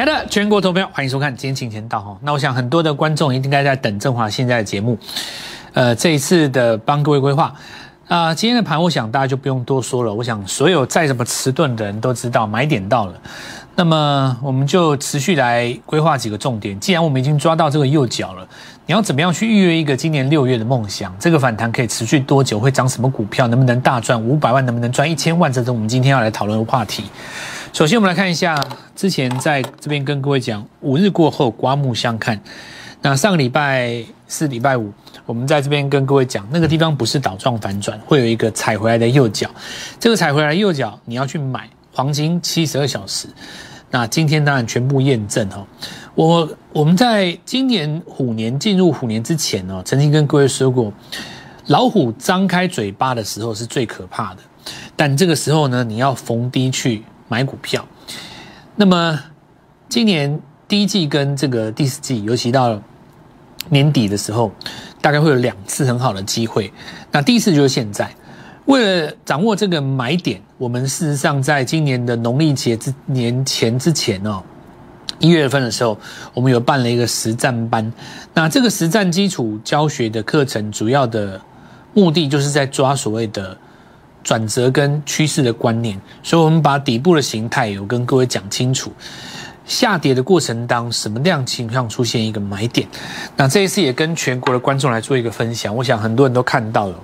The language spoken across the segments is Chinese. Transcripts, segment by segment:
亲爱的全国投票，欢迎收看《今天请钱道》哈。那我想很多的观众一定该在等振华现在的节目，呃，这一次的帮各位规划啊、今天的盘我想大家就不用多说了。我想所有再怎么迟钝的人都知道买点到了。那么我们就持续来规划几个重点。既然我们已经抓到这个右脚了，你要怎么样去预约一个今年六月的梦想？这个反弹可以持续多久？会涨什么股票？能不能大赚五百万？能不能赚一千万？这是我们今天要来讨论的话题。首先，我们来看一下之前在这边跟各位讲，五日过后刮目相看。那上个礼拜四、礼拜五，我们在这边跟各位讲，那个地方不是倒状反转，会有一个踩回来的右脚。这个踩回来右脚，你要去买黄金七十二小时。那今天当然全部验证哦。我我们在今年虎年进入虎年之前哦，曾经跟各位说过，老虎张开嘴巴的时候是最可怕的，但这个时候呢，你要逢低去买股票。那么今年第一季跟这个第四季，尤其到年底的时候，大概会有两次很好的机会。那第一次就是现在，为了掌握这个买点，我们事实上在今年的农历节之年前之前哦，一月份的时候，我们有办了一个实战班。那这个实战基础教学的课程，主要的目的就是在抓所谓的转折跟趋势的观念，所以我们把底部的形态有跟各位讲清楚。下跌的过程当什么样情况出现一个买点？那这一次也跟全国的观众来做一个分享，我想很多人都看到了，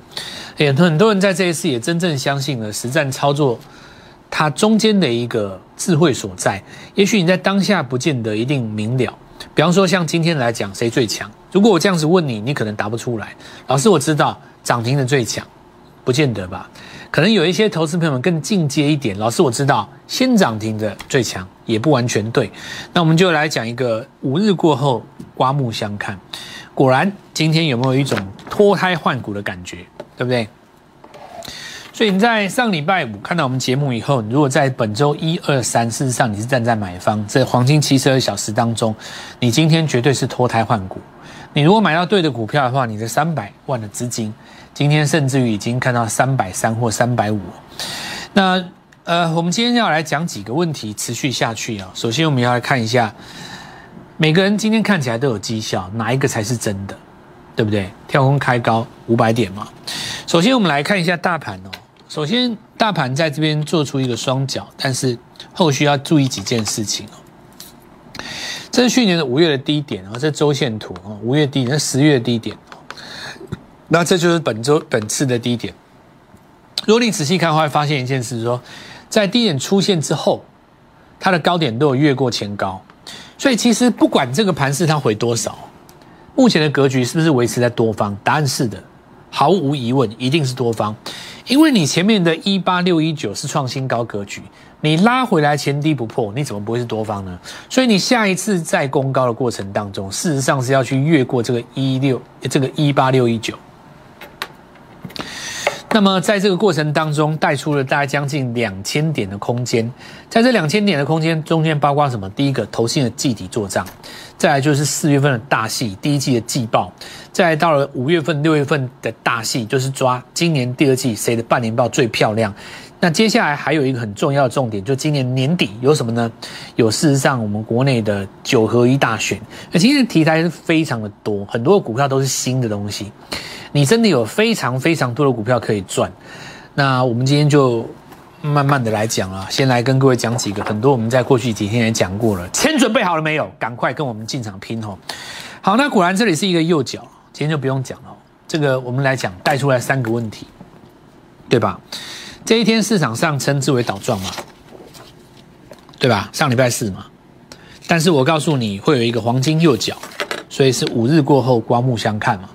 也很多人在这一次也真正相信了实战操作它中间的一个智慧所在。也许你在当下不见得一定明了，比方说像今天来讲谁最强，如果我这样子问你，你可能答不出来。老师我知道涨停的最强，不见得吧？可能有一些投资朋友们更进阶一点，老师我知道先涨停的最强，也不完全对。那我们就来讲一个五日过后刮目相看，果然今天有没有一种脱胎换骨的感觉，对不对？所以你在上礼拜五看到我们节目以后，你如果在本周一二三，事实上你是站在买方，在黄金七十二小时当中，你今天绝对是脱胎换骨。你如果买到对的股票的话，你的三百万的资金。今天甚至于已经看到三百三或三百五，那呃，我们今天要来讲几个问题，持续下去啊。首先，我们要来看一下，每个人今天看起来都有绩效，哪一个才是真的，对不对？跳空开高五百点嘛。首先，我们来看一下大盘哦。首先，大盘在这边做出一个双脚，但是后续要注意几件事情哦。这是去年的五月的低点啊，这周线图啊，五月低点，十月低点。那这就是本周本次的低点。如果你仔细看，会发现一件事：说在低点出现之后，它的高点都有越过前高，所以其实不管这个盘势它回多少，目前的格局是不是维持在多方？答案是的，毫无疑问，一定是多方。因为你前面的一八六一九是创新高格局，你拉回来前低不破，你怎么不会是多方呢？所以你下一次在攻高的过程当中，事实上是要去越过这个一六这个一八六一九。那么在这个过程当中，带出了大概将近两千点的空间。在这两千点的空间中间，包括什么？第一个，投信的季底做账；再来就是四月份的大戏，第一季的季报；再来到了五月份、六月份的大戏，就是抓今年第二季谁的半年报最漂亮。那接下来还有一个很重要的重点，就今年年底有什么呢？有事实上我们国内的九合一大选，那今天的题材是非常的多，很多股票都是新的东西。你真的有非常非常多的股票可以赚，那我们今天就慢慢的来讲啊，先来跟各位讲几个，很多我们在过去几天也讲过了，钱准备好了没有？赶快跟我们进场拼哦！好，那果然这里是一个右脚，今天就不用讲了，这个我们来讲带出来三个问题，对吧？这一天市场上称之为倒状嘛，对吧？上礼拜四嘛，但是我告诉你会有一个黄金右脚，所以是五日过后刮目相看嘛。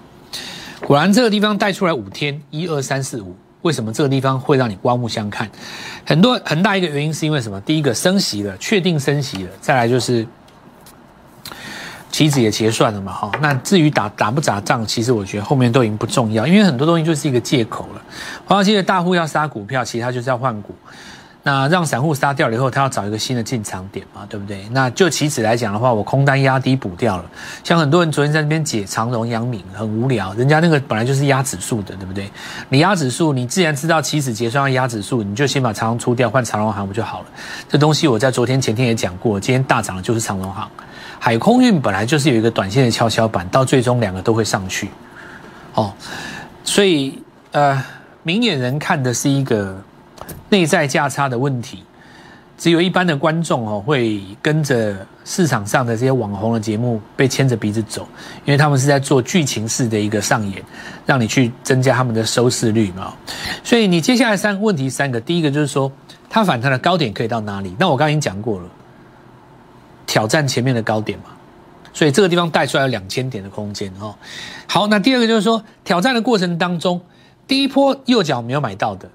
果然这个地方带出来五天，一二三四五，为什么这个地方会让你刮目相看？很多很大一个原因是因为什么？第一个升息了，确定升息了，再来就是期指也结算了嘛，哈。那至于打打不打仗，其实我觉得后面都已经不重要，因为很多东西就是一个借口了。华尔街的大户要杀股票，其实他就是要换股。那让散户杀掉了以后，他要找一个新的进场点嘛，对不对？那就期指来讲的话，我空单压低补掉了。像很多人昨天在那边解长荣、阳明，很无聊，人家那个本来就是压指数的，对不对？你压指数，你自然知道期指结算要压指数，你就先把长荣出掉，换长荣行不就好了？这东西我在昨天、前天也讲过，今天大涨的就是长荣行。海空运本来就是有一个短线的跷跷板，到最终两个都会上去，哦，所以呃，明眼人看的是一个。内在价差的问题，只有一般的观众哦会跟着市场上的这些网红的节目被牵着鼻子走，因为他们是在做剧情式的一个上演，让你去增加他们的收视率嘛。所以你接下来三个问题三个，第一个就是说它反弹的高点可以到哪里？那我刚刚已经讲过了，挑战前面的高点嘛。所以这个地方带出来有两千点的空间哦。好，那第二个就是说挑战的过程当中，第一波右脚没有买到的。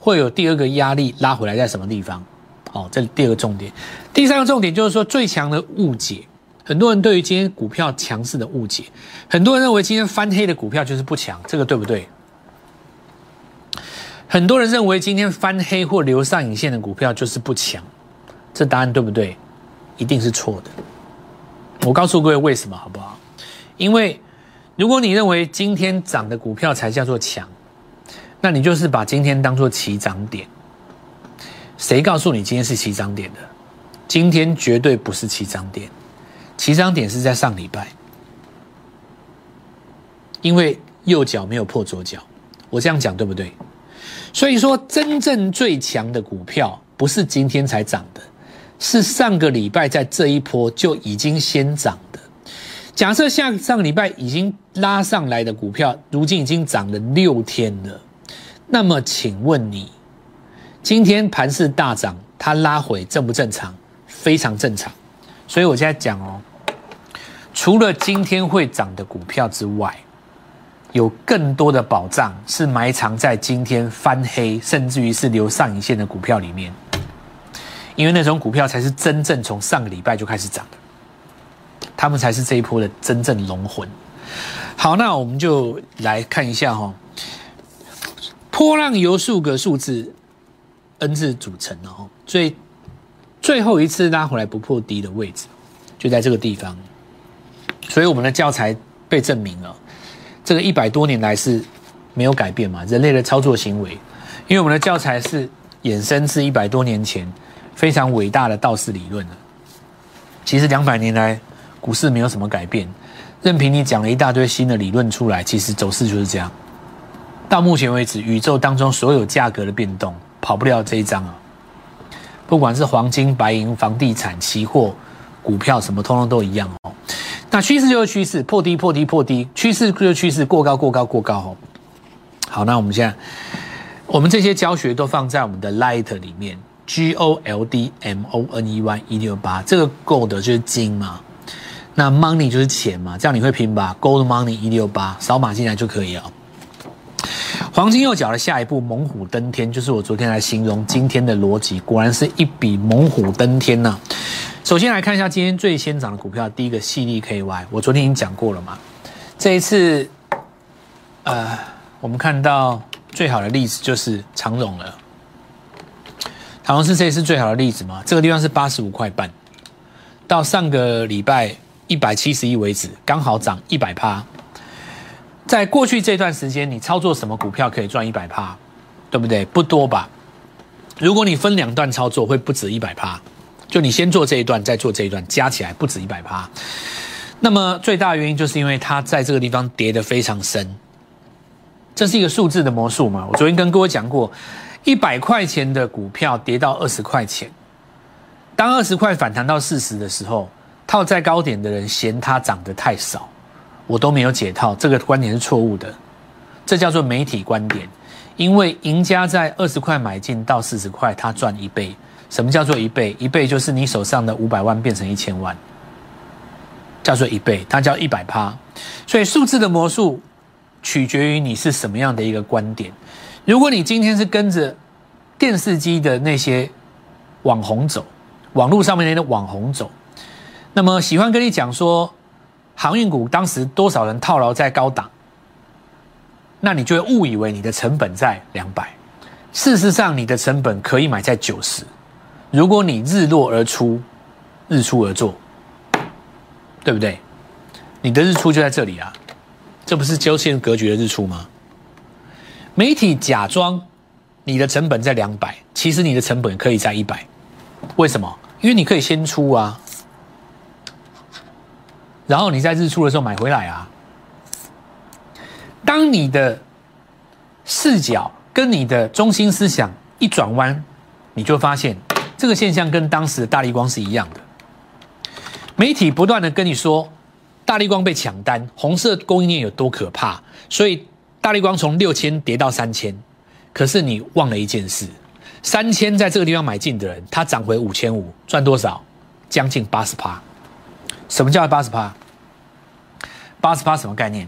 会有第二个压力拉回来在什么地方？哦，这第二个重点。第三个重点就是说最强的误解，很多人对于今天股票强势的误解，很多人认为今天翻黑的股票就是不强，这个对不对？很多人认为今天翻黑或留上影线的股票就是不强，这答案对不对？一定是错的。我告诉各位为什么好不好？因为如果你认为今天涨的股票才叫做强。那你就是把今天当做起涨点，谁告诉你今天是起涨点的？今天绝对不是起涨点，起涨点是在上礼拜，因为右脚没有破左脚，我这样讲对不对？所以说，真正最强的股票不是今天才涨的，是上个礼拜在这一波就已经先涨的。假设下上个礼拜已经拉上来的股票，如今已经涨了六天了。那么，请问你，今天盘势大涨，它拉回正不正常？非常正常。所以我现在讲哦，除了今天会涨的股票之外，有更多的保障是埋藏在今天翻黑，甚至于是留上影线的股票里面。因为那种股票才是真正从上个礼拜就开始涨的，他们才是这一波的真正龙魂。好，那我们就来看一下哈。波浪由数个数字 n 字组成哦，最最后一次拉回来不破低的位置，就在这个地方。所以我们的教材被证明了，这个一百多年来是没有改变嘛？人类的操作行为，因为我们的教材是衍生自一百多年前非常伟大的道氏理论的。其实两百年来股市没有什么改变，任凭你讲了一大堆新的理论出来，其实走势就是这样。到目前为止，宇宙当中所有价格的变动跑不了这一张啊！不管是黄金、白银、房地产、期货、股票，什么通通都一样哦。那趋势就是趋势，破低破低破低，趋势就是趋势，过高过高过高哦。好，那我们现在，我们这些教学都放在我们的 Light 里面，G O L D M O N E Y 一六八，这个 Gold 就是金嘛，那 Money 就是钱嘛，这样你会拼吧？Gold Money 一六八，扫码进来就可以了。黄金右脚的下一步猛虎登天，就是我昨天来形容今天的逻辑，果然是一笔猛虎登天呐。首先来看一下今天最先涨的股票，第一个细粒 KY，我昨天已经讲过了嘛。这一次，呃，我们看到最好的例子就是长荣了。长荣是这一次最好的例子嘛？这个地方是八十五块半，到上个礼拜一百七十一为止，刚好涨一百趴。在过去这段时间，你操作什么股票可以赚一百趴，对不对？不多吧？如果你分两段操作，会不止一百趴。就你先做这一段，再做这一段，加起来不止一百趴。那么最大的原因就是因为它在这个地方跌得非常深，这是一个数字的魔术嘛？我昨天跟各位讲过，一百块钱的股票跌到二十块钱，当二十块反弹到四十的时候，套在高点的人嫌它涨得太少。我都没有解套，这个观点是错误的，这叫做媒体观点。因为赢家在二十块买进到四十块，他赚一倍。什么叫做一倍？一倍就是你手上的五百万变成一千万，叫做一倍，它叫一百趴。所以数字的魔术取决于你是什么样的一个观点。如果你今天是跟着电视机的那些网红走，网络上面那些网红走，那么喜欢跟你讲说。航运股当时多少人套牢在高档，那你就会误以为你的成本在两百，事实上，你的成本可以买在九十。如果你日落而出，日出而作，对不对？你的日出就在这里啊，这不是交线格局的日出吗？媒体假装你的成本在两百，其实你的成本可以在一百。为什么？因为你可以先出啊，然后你在日出的时候买回来啊。当你的视角跟你的中心思想一转弯，你就发现这个现象跟当时的大力光是一样的。媒体不断的跟你说，大力光被抢单，红色供应链有多可怕，所以大力光从六千跌到三千。可是你忘了一件事，三千在这个地方买进的人，他涨回五千五，赚多少？将近八十趴。什么叫八十趴？八十趴什么概念？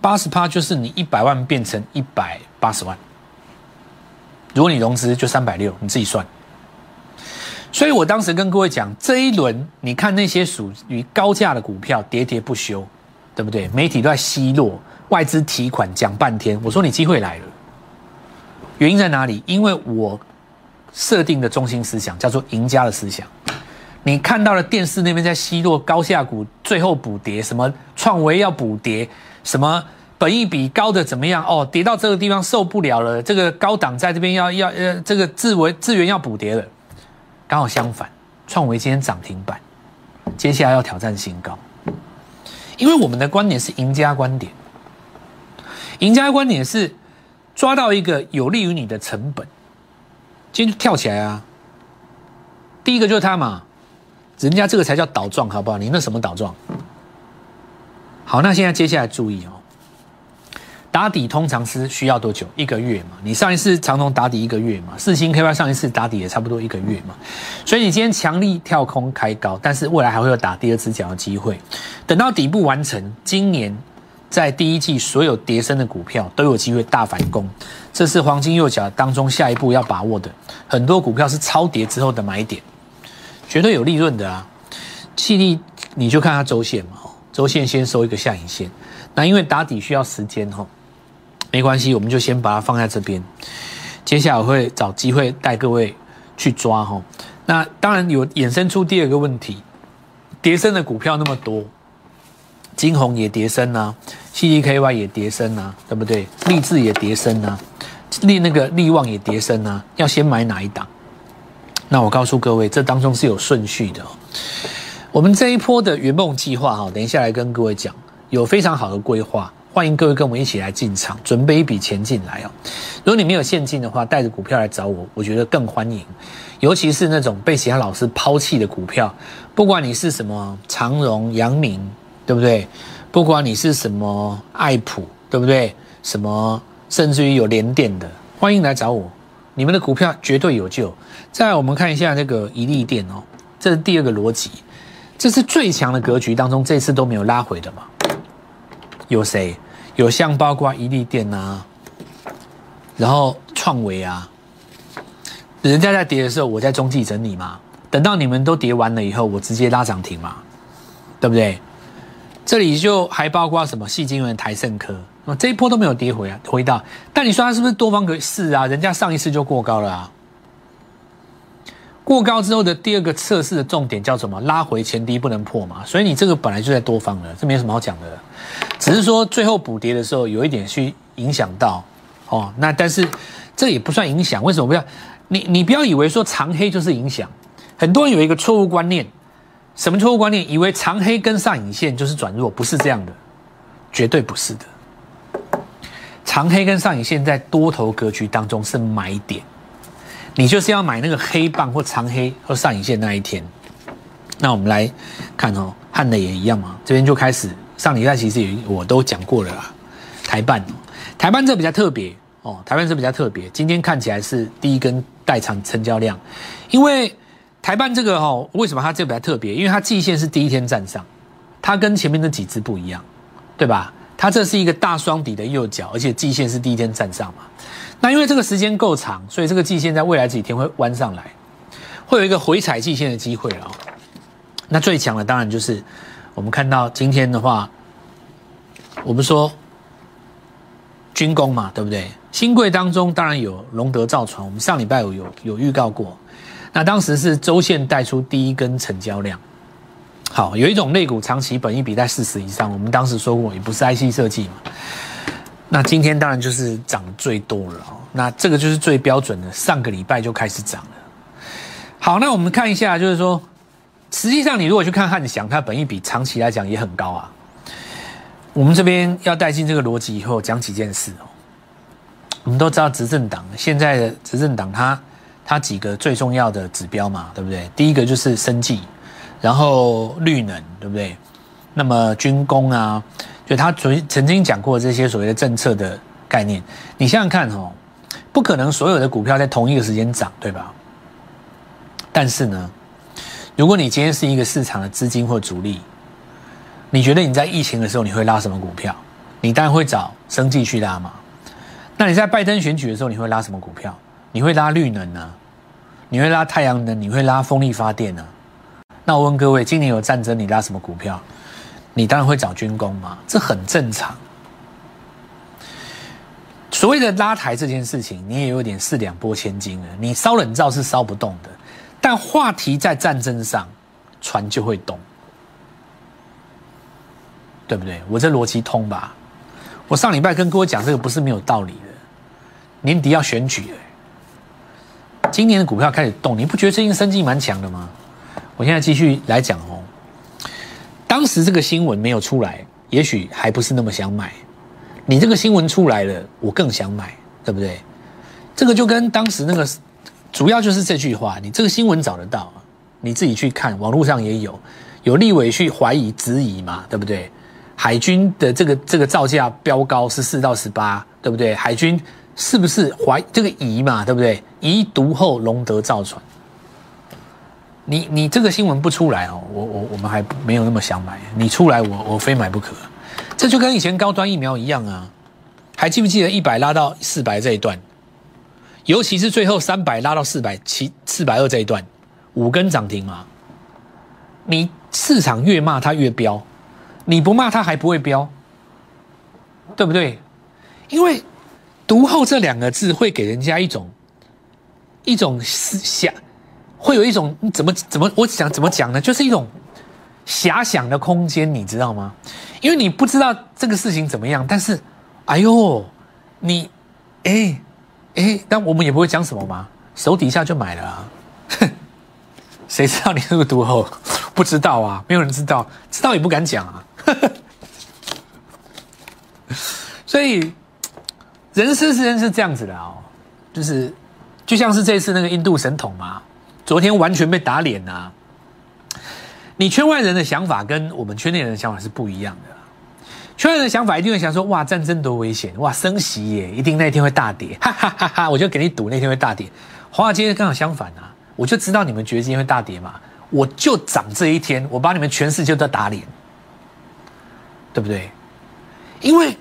八十趴就是你一百万变成一百八十万。如果你融资就三百六，你自己算。所以我当时跟各位讲，这一轮你看那些属于高价的股票喋喋不休，对不对？媒体都在奚落，外资提款讲半天。我说你机会来了，原因在哪里？因为我设定的中心思想叫做赢家的思想。你看到了电视那边在奚落高价股，最后补跌，什么创维要补跌，什么本益比高的怎么样？哦，跌到这个地方受不了了，这个高档在这边要要呃，这个智维资源要补跌了。刚好相反，创维今天涨停板，接下来要挑战新高。因为我们的观点是赢家观点，赢家观点是抓到一个有利于你的成本，今天就跳起来啊！第一个就是他嘛，人家这个才叫倒撞，好不好？你那什么倒撞？好，那现在接下来注意哦。打底通常是需要多久？一个月嘛。你上一次长虹打底一个月嘛？四星 KY 上一次打底也差不多一个月嘛。所以你今天强力跳空开高，但是未来还会有打第二次脚的机会。等到底部完成，今年在第一季所有跌升的股票都有机会大反攻。这是黄金右脚当中下一步要把握的。很多股票是超跌之后的买点，绝对有利润的啊。气力你就看它周线嘛，周线先收一个下影线。那因为打底需要时间哈。没关系，我们就先把它放在这边。接下来我会找机会带各位去抓哈。那当然有衍生出第二个问题，叠升的股票那么多，金红也叠升啊，CDKY 也叠升啊，对不对？立志也叠升啊，立那个利旺也叠升啊，要先买哪一档？那我告诉各位，这当中是有顺序的。我们这一波的圆梦计划哈，等一下来跟各位讲，有非常好的规划。欢迎各位跟我们一起来进场，准备一笔钱进来哦。如果你没有现金的话，带着股票来找我，我觉得更欢迎。尤其是那种被其他老师抛弃的股票，不管你是什么长荣、阳明，对不对？不管你是什么爱普，对不对？什么甚至于有连电的，欢迎来找我。你们的股票绝对有救。再来，我们看一下这个一利电哦，这是第二个逻辑，这是最强的格局当中，这次都没有拉回的嘛？有谁？有像包括一利电啊，然后创维啊，人家在跌的时候，我在中继整理嘛。等到你们都跌完了以后，我直接拉涨停嘛，对不对？这里就还包括什么细晶圆、台盛科，这一波都没有跌回啊，回到。但你说它是不是多方格是啊？人家上一次就过高了啊。过高之后的第二个测试的重点叫什么？拉回前低不能破嘛。所以你这个本来就在多方了，这没什么好讲的。只是说最后补跌的时候有一点去影响到，哦，那但是这也不算影响。为什么不要？你你不要以为说长黑就是影响。很多人有一个错误观念，什么错误观念？以为长黑跟上影线就是转弱，不是这样的，绝对不是的。长黑跟上影线在多头格局当中是买点。你就是要买那个黑棒或长黑或上影线那一天，那我们来看哦，汉的也一样嘛。这边就开始上礼拜其实也我都讲过了啦。台办，台办这比较特别哦，台办这比较特别。今天看起来是第一根代场成交量，因为台办这个哦，为什么它这比较特别？因为它季线是第一天站上，它跟前面那几只不一样，对吧？它这是一个大双底的右脚，而且季线是第一天站上嘛。那因为这个时间够长，所以这个季线在未来几天会弯上来，会有一个回踩季线的机会了。那最强的当然就是我们看到今天的话，我们说军工嘛，对不对？新贵当中当然有龙德造船，我们上礼拜有有有预告过，那当时是周线带出第一根成交量。好，有一种类股长期本益比在四十以上，我们当时说过也不是 IC 设计嘛。那今天当然就是涨最多了哦。那这个就是最标准的，上个礼拜就开始涨了。好，那我们看一下，就是说，实际上你如果去看汉翔，它本益比长期来讲也很高啊。我们这边要带进这个逻辑以后，讲几件事哦。我们都知道执政党现在的执政党，它它几个最重要的指标嘛，对不对？第一个就是生计，然后绿能，对不对？那么军工啊，就他曾曾经讲过这些所谓的政策的概念，你想想看哦，不可能所有的股票在同一个时间涨，对吧？但是呢，如果你今天是一个市场的资金或主力，你觉得你在疫情的时候你会拉什么股票？你当然会找生计去拉嘛。那你在拜登选举的时候你会拉什么股票？你会拉绿能呢？你会拉太阳能？你会拉风力发电呢？那我问各位，今年有战争，你拉什么股票？你当然会找军工嘛，这很正常。所谓的拉抬这件事情，你也有点四两拨千斤了。你烧冷灶是烧不动的，但话题在战争上，船就会动。对不对？我这逻辑通吧？我上礼拜跟各位讲这个不是没有道理的。年底要选举了，今年的股票开始动，你不觉得最近生机蛮强的吗？我现在继续来讲哦。当时这个新闻没有出来，也许还不是那么想买。你这个新闻出来了，我更想买，对不对？这个就跟当时那个，主要就是这句话。你这个新闻找得到，你自己去看，网络上也有，有立委去怀疑、质疑嘛，对不对？海军的这个这个造价标高十四到十八，对不对？海军是不是怀这个疑嘛，对不对？疑独后龙德造船，你你这个新闻不出来哦，我我我们还没有那么想买。你出来，我我非买不可。这就跟以前高端疫苗一样啊，还记不记得一百拉到四百这一段？尤其是最后三百拉到四百七四百二这一段，五根涨停嘛。你市场越骂它越飙。你不骂他还不会飙，对不对？因为“独后”这两个字会给人家一种一种思想，会有一种怎么怎么我想怎么讲呢？就是一种遐想的空间，你知道吗？因为你不知道这个事情怎么样，但是，哎呦，你，哎，哎，但我们也不会讲什么嘛，手底下就买了啊，哼，谁知道你是个毒后？不知道啊，没有人知道，知道也不敢讲啊。所以，人事实是这样子的哦，就是就像是这次那个印度神童嘛，昨天完全被打脸呐。你圈外人的想法跟我们圈内人的想法是不一样的。圈外人的想法一定会想说：哇，战争多危险！哇，升息耶，一定那天会大跌！哈哈哈哈！我就给你赌那天会大跌。华尔街刚好相反啊，我就知道你们觉得今天会大跌嘛，我就涨这一天，我把你们全世界都打脸。对不对？因为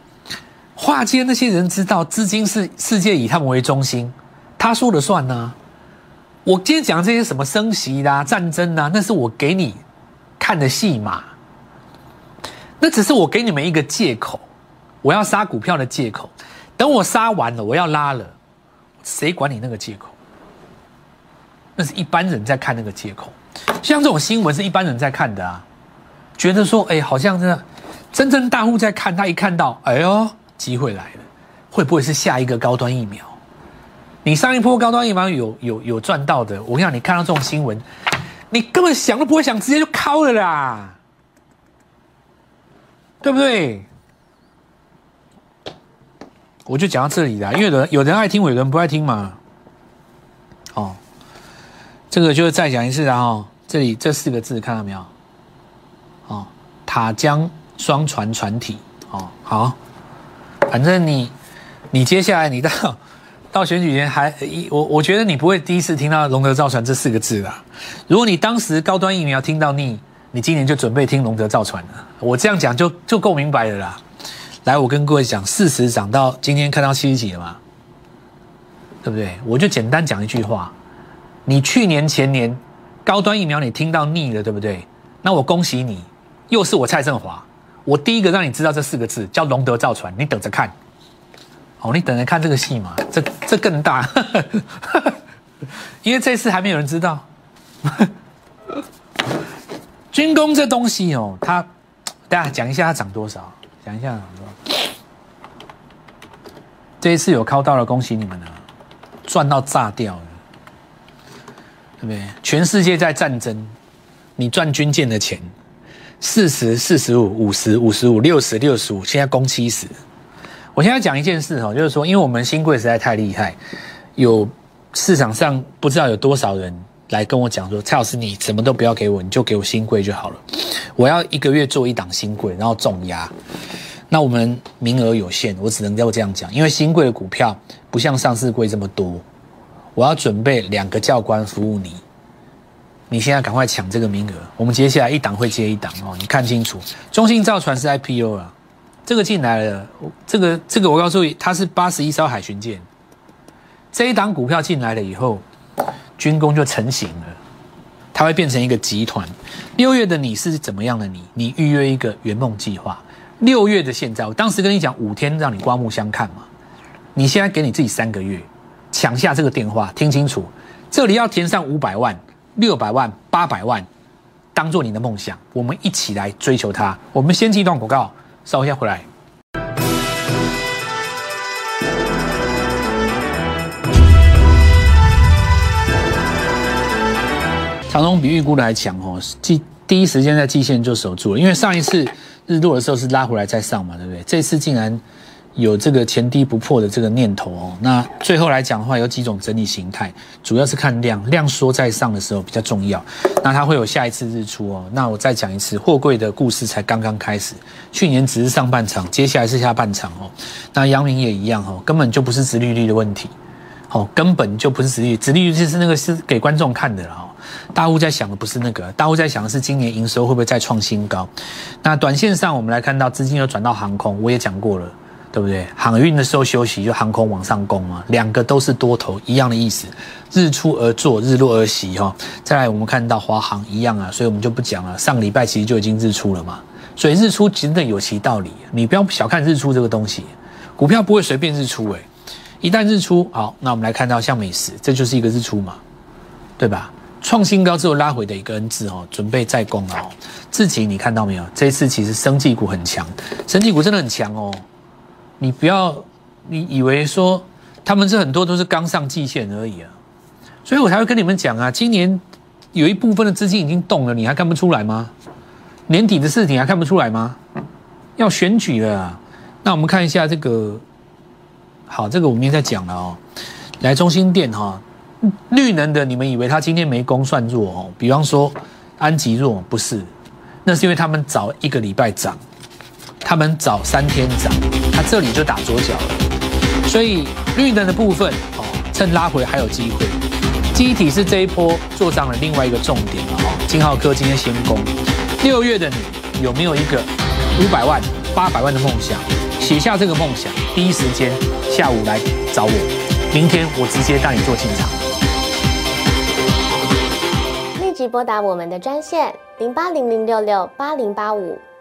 华尔街那些人知道资金是世界以他们为中心，他说了算呢。我今天讲这些什么升息啦、战争啦，那是我给你看的戏码，那只是我给你们一个借口，我要杀股票的借口。等我杀完了，我要拉了，谁管你那个借口？那是一般人在看那个借口，像这种新闻是一般人在看的啊，觉得说，哎，好像真的。真正大户在看，他一看到，哎呦，机会来了，会不会是下一个高端疫苗？你上一波高端疫苗有有有赚到的，我跟你讲，你看到这种新闻，你根本想都不会想，直接就敲了啦，对不对？我就讲到这里啦，因为有人有人爱听，有人不爱听嘛。哦，这个就是再讲一次啦哦，这里这四个字看到没有？哦，塔江。双船船体哦，好，反正你你接下来你到到选举前还一我我觉得你不会第一次听到龙德造船这四个字啦。如果你当时高端疫苗听到腻，你今年就准备听龙德造船了。我这样讲就就够明白了啦。来，我跟各位讲，事实涨到今天看到七十几了嘛，对不对？我就简单讲一句话，你去年前年高端疫苗你听到腻了，对不对？那我恭喜你，又是我蔡振华。我第一个让你知道这四个字叫龙德造船，你等着看。哦，你等着看这个戏嘛，这这更大，因为这次还没有人知道。军工这东西哦，它大家讲一下它涨多少，讲一下。这一次有靠到了，恭喜你们了，赚到炸掉了，对不对？全世界在战争，你赚军舰的钱，四十四十五、五十五十五、六十六十五，现在攻七十。我现在讲一件事哈，就是说，因为我们新贵实在太厉害，有市场上不知道有多少人来跟我讲说，蔡老师你什么都不要给我，你就给我新贵就好了。我要一个月做一档新贵，然后重压。那我们名额有限，我只能够这样讲，因为新贵的股票不像上市贵这么多，我要准备两个教官服务你，你现在赶快抢这个名额，我们接下来一档会接一档哦，你看清楚，中信造船是 IPO 啊，这个进来了，这个这个我告诉你，它是八十一艘海巡舰，这一档股票进来了以后，军工就成型了，它会变成一个集团。六月的你是怎么样的你？你预约一个圆梦计划。六月的现在，我当时跟你讲五天让你刮目相看嘛，你现在给你自己三个月，抢下这个电话，听清楚，这里要填上五百万、六百万、八百万，当做你的梦想，我们一起来追求它。我们先进一段广告，稍后先回来。长荣比预估的还强哦，季第一时间在季线就守住了，因为上一次。日落的时候是拉回来再上嘛，对不对？这次竟然有这个前低不破的这个念头哦。那最后来讲的话，有几种整理形态，主要是看量，量缩在上的时候比较重要。那它会有下一次日出哦。那我再讲一次，货柜的故事才刚刚开始，去年只是上半场，接下来是下半场哦。那阳明也一样哦，根本就不是殖利率的问题，哦，根本就不是殖利率，殖利率就是那个是给观众看的了。大户在想的不是那个，大户在想的是今年营收会不会再创新高。那短线上我们来看到资金又转到航空，我也讲过了，对不对？航运的时候休息，就航空往上攻嘛，两个都是多头一样的意思，日出而作，日落而息哈。再来我们看到华航一样啊，所以我们就不讲了。上个礼拜其实就已经日出了嘛，所以日出真的有其道理，你不要小看日出这个东西，股票不会随便日出诶，一旦日出好，那我们来看到像美食，这就是一个日出嘛，对吧？创新高之后拉回的一个 N 字哦，准备再攻哦。自己你看到没有？这一次其实生技股很强，生技股真的很强哦。你不要你以为说他们是很多都是刚上季线而已啊，所以我才会跟你们讲啊，今年有一部分的资金已经动了，你还看不出来吗？年底的事情还看不出来吗？要选举了，那我们看一下这个，好，这个我们明天再讲了哦。来中心店哈。绿能的，你们以为他今天没攻算弱哦？比方说安吉弱不是，那是因为他们早一个礼拜涨，他们早三天涨，他这里就打左脚了。所以绿能的部分哦，趁拉回还有机会。机体是这一波做上了另外一个重点了哈。金浩科今天先攻，六月的你有没有一个五百万、八百万的梦想？写下这个梦想，第一时间下午来找我，明天我直接带你做进场。立即拨打我们的专线零八零零六六八零八五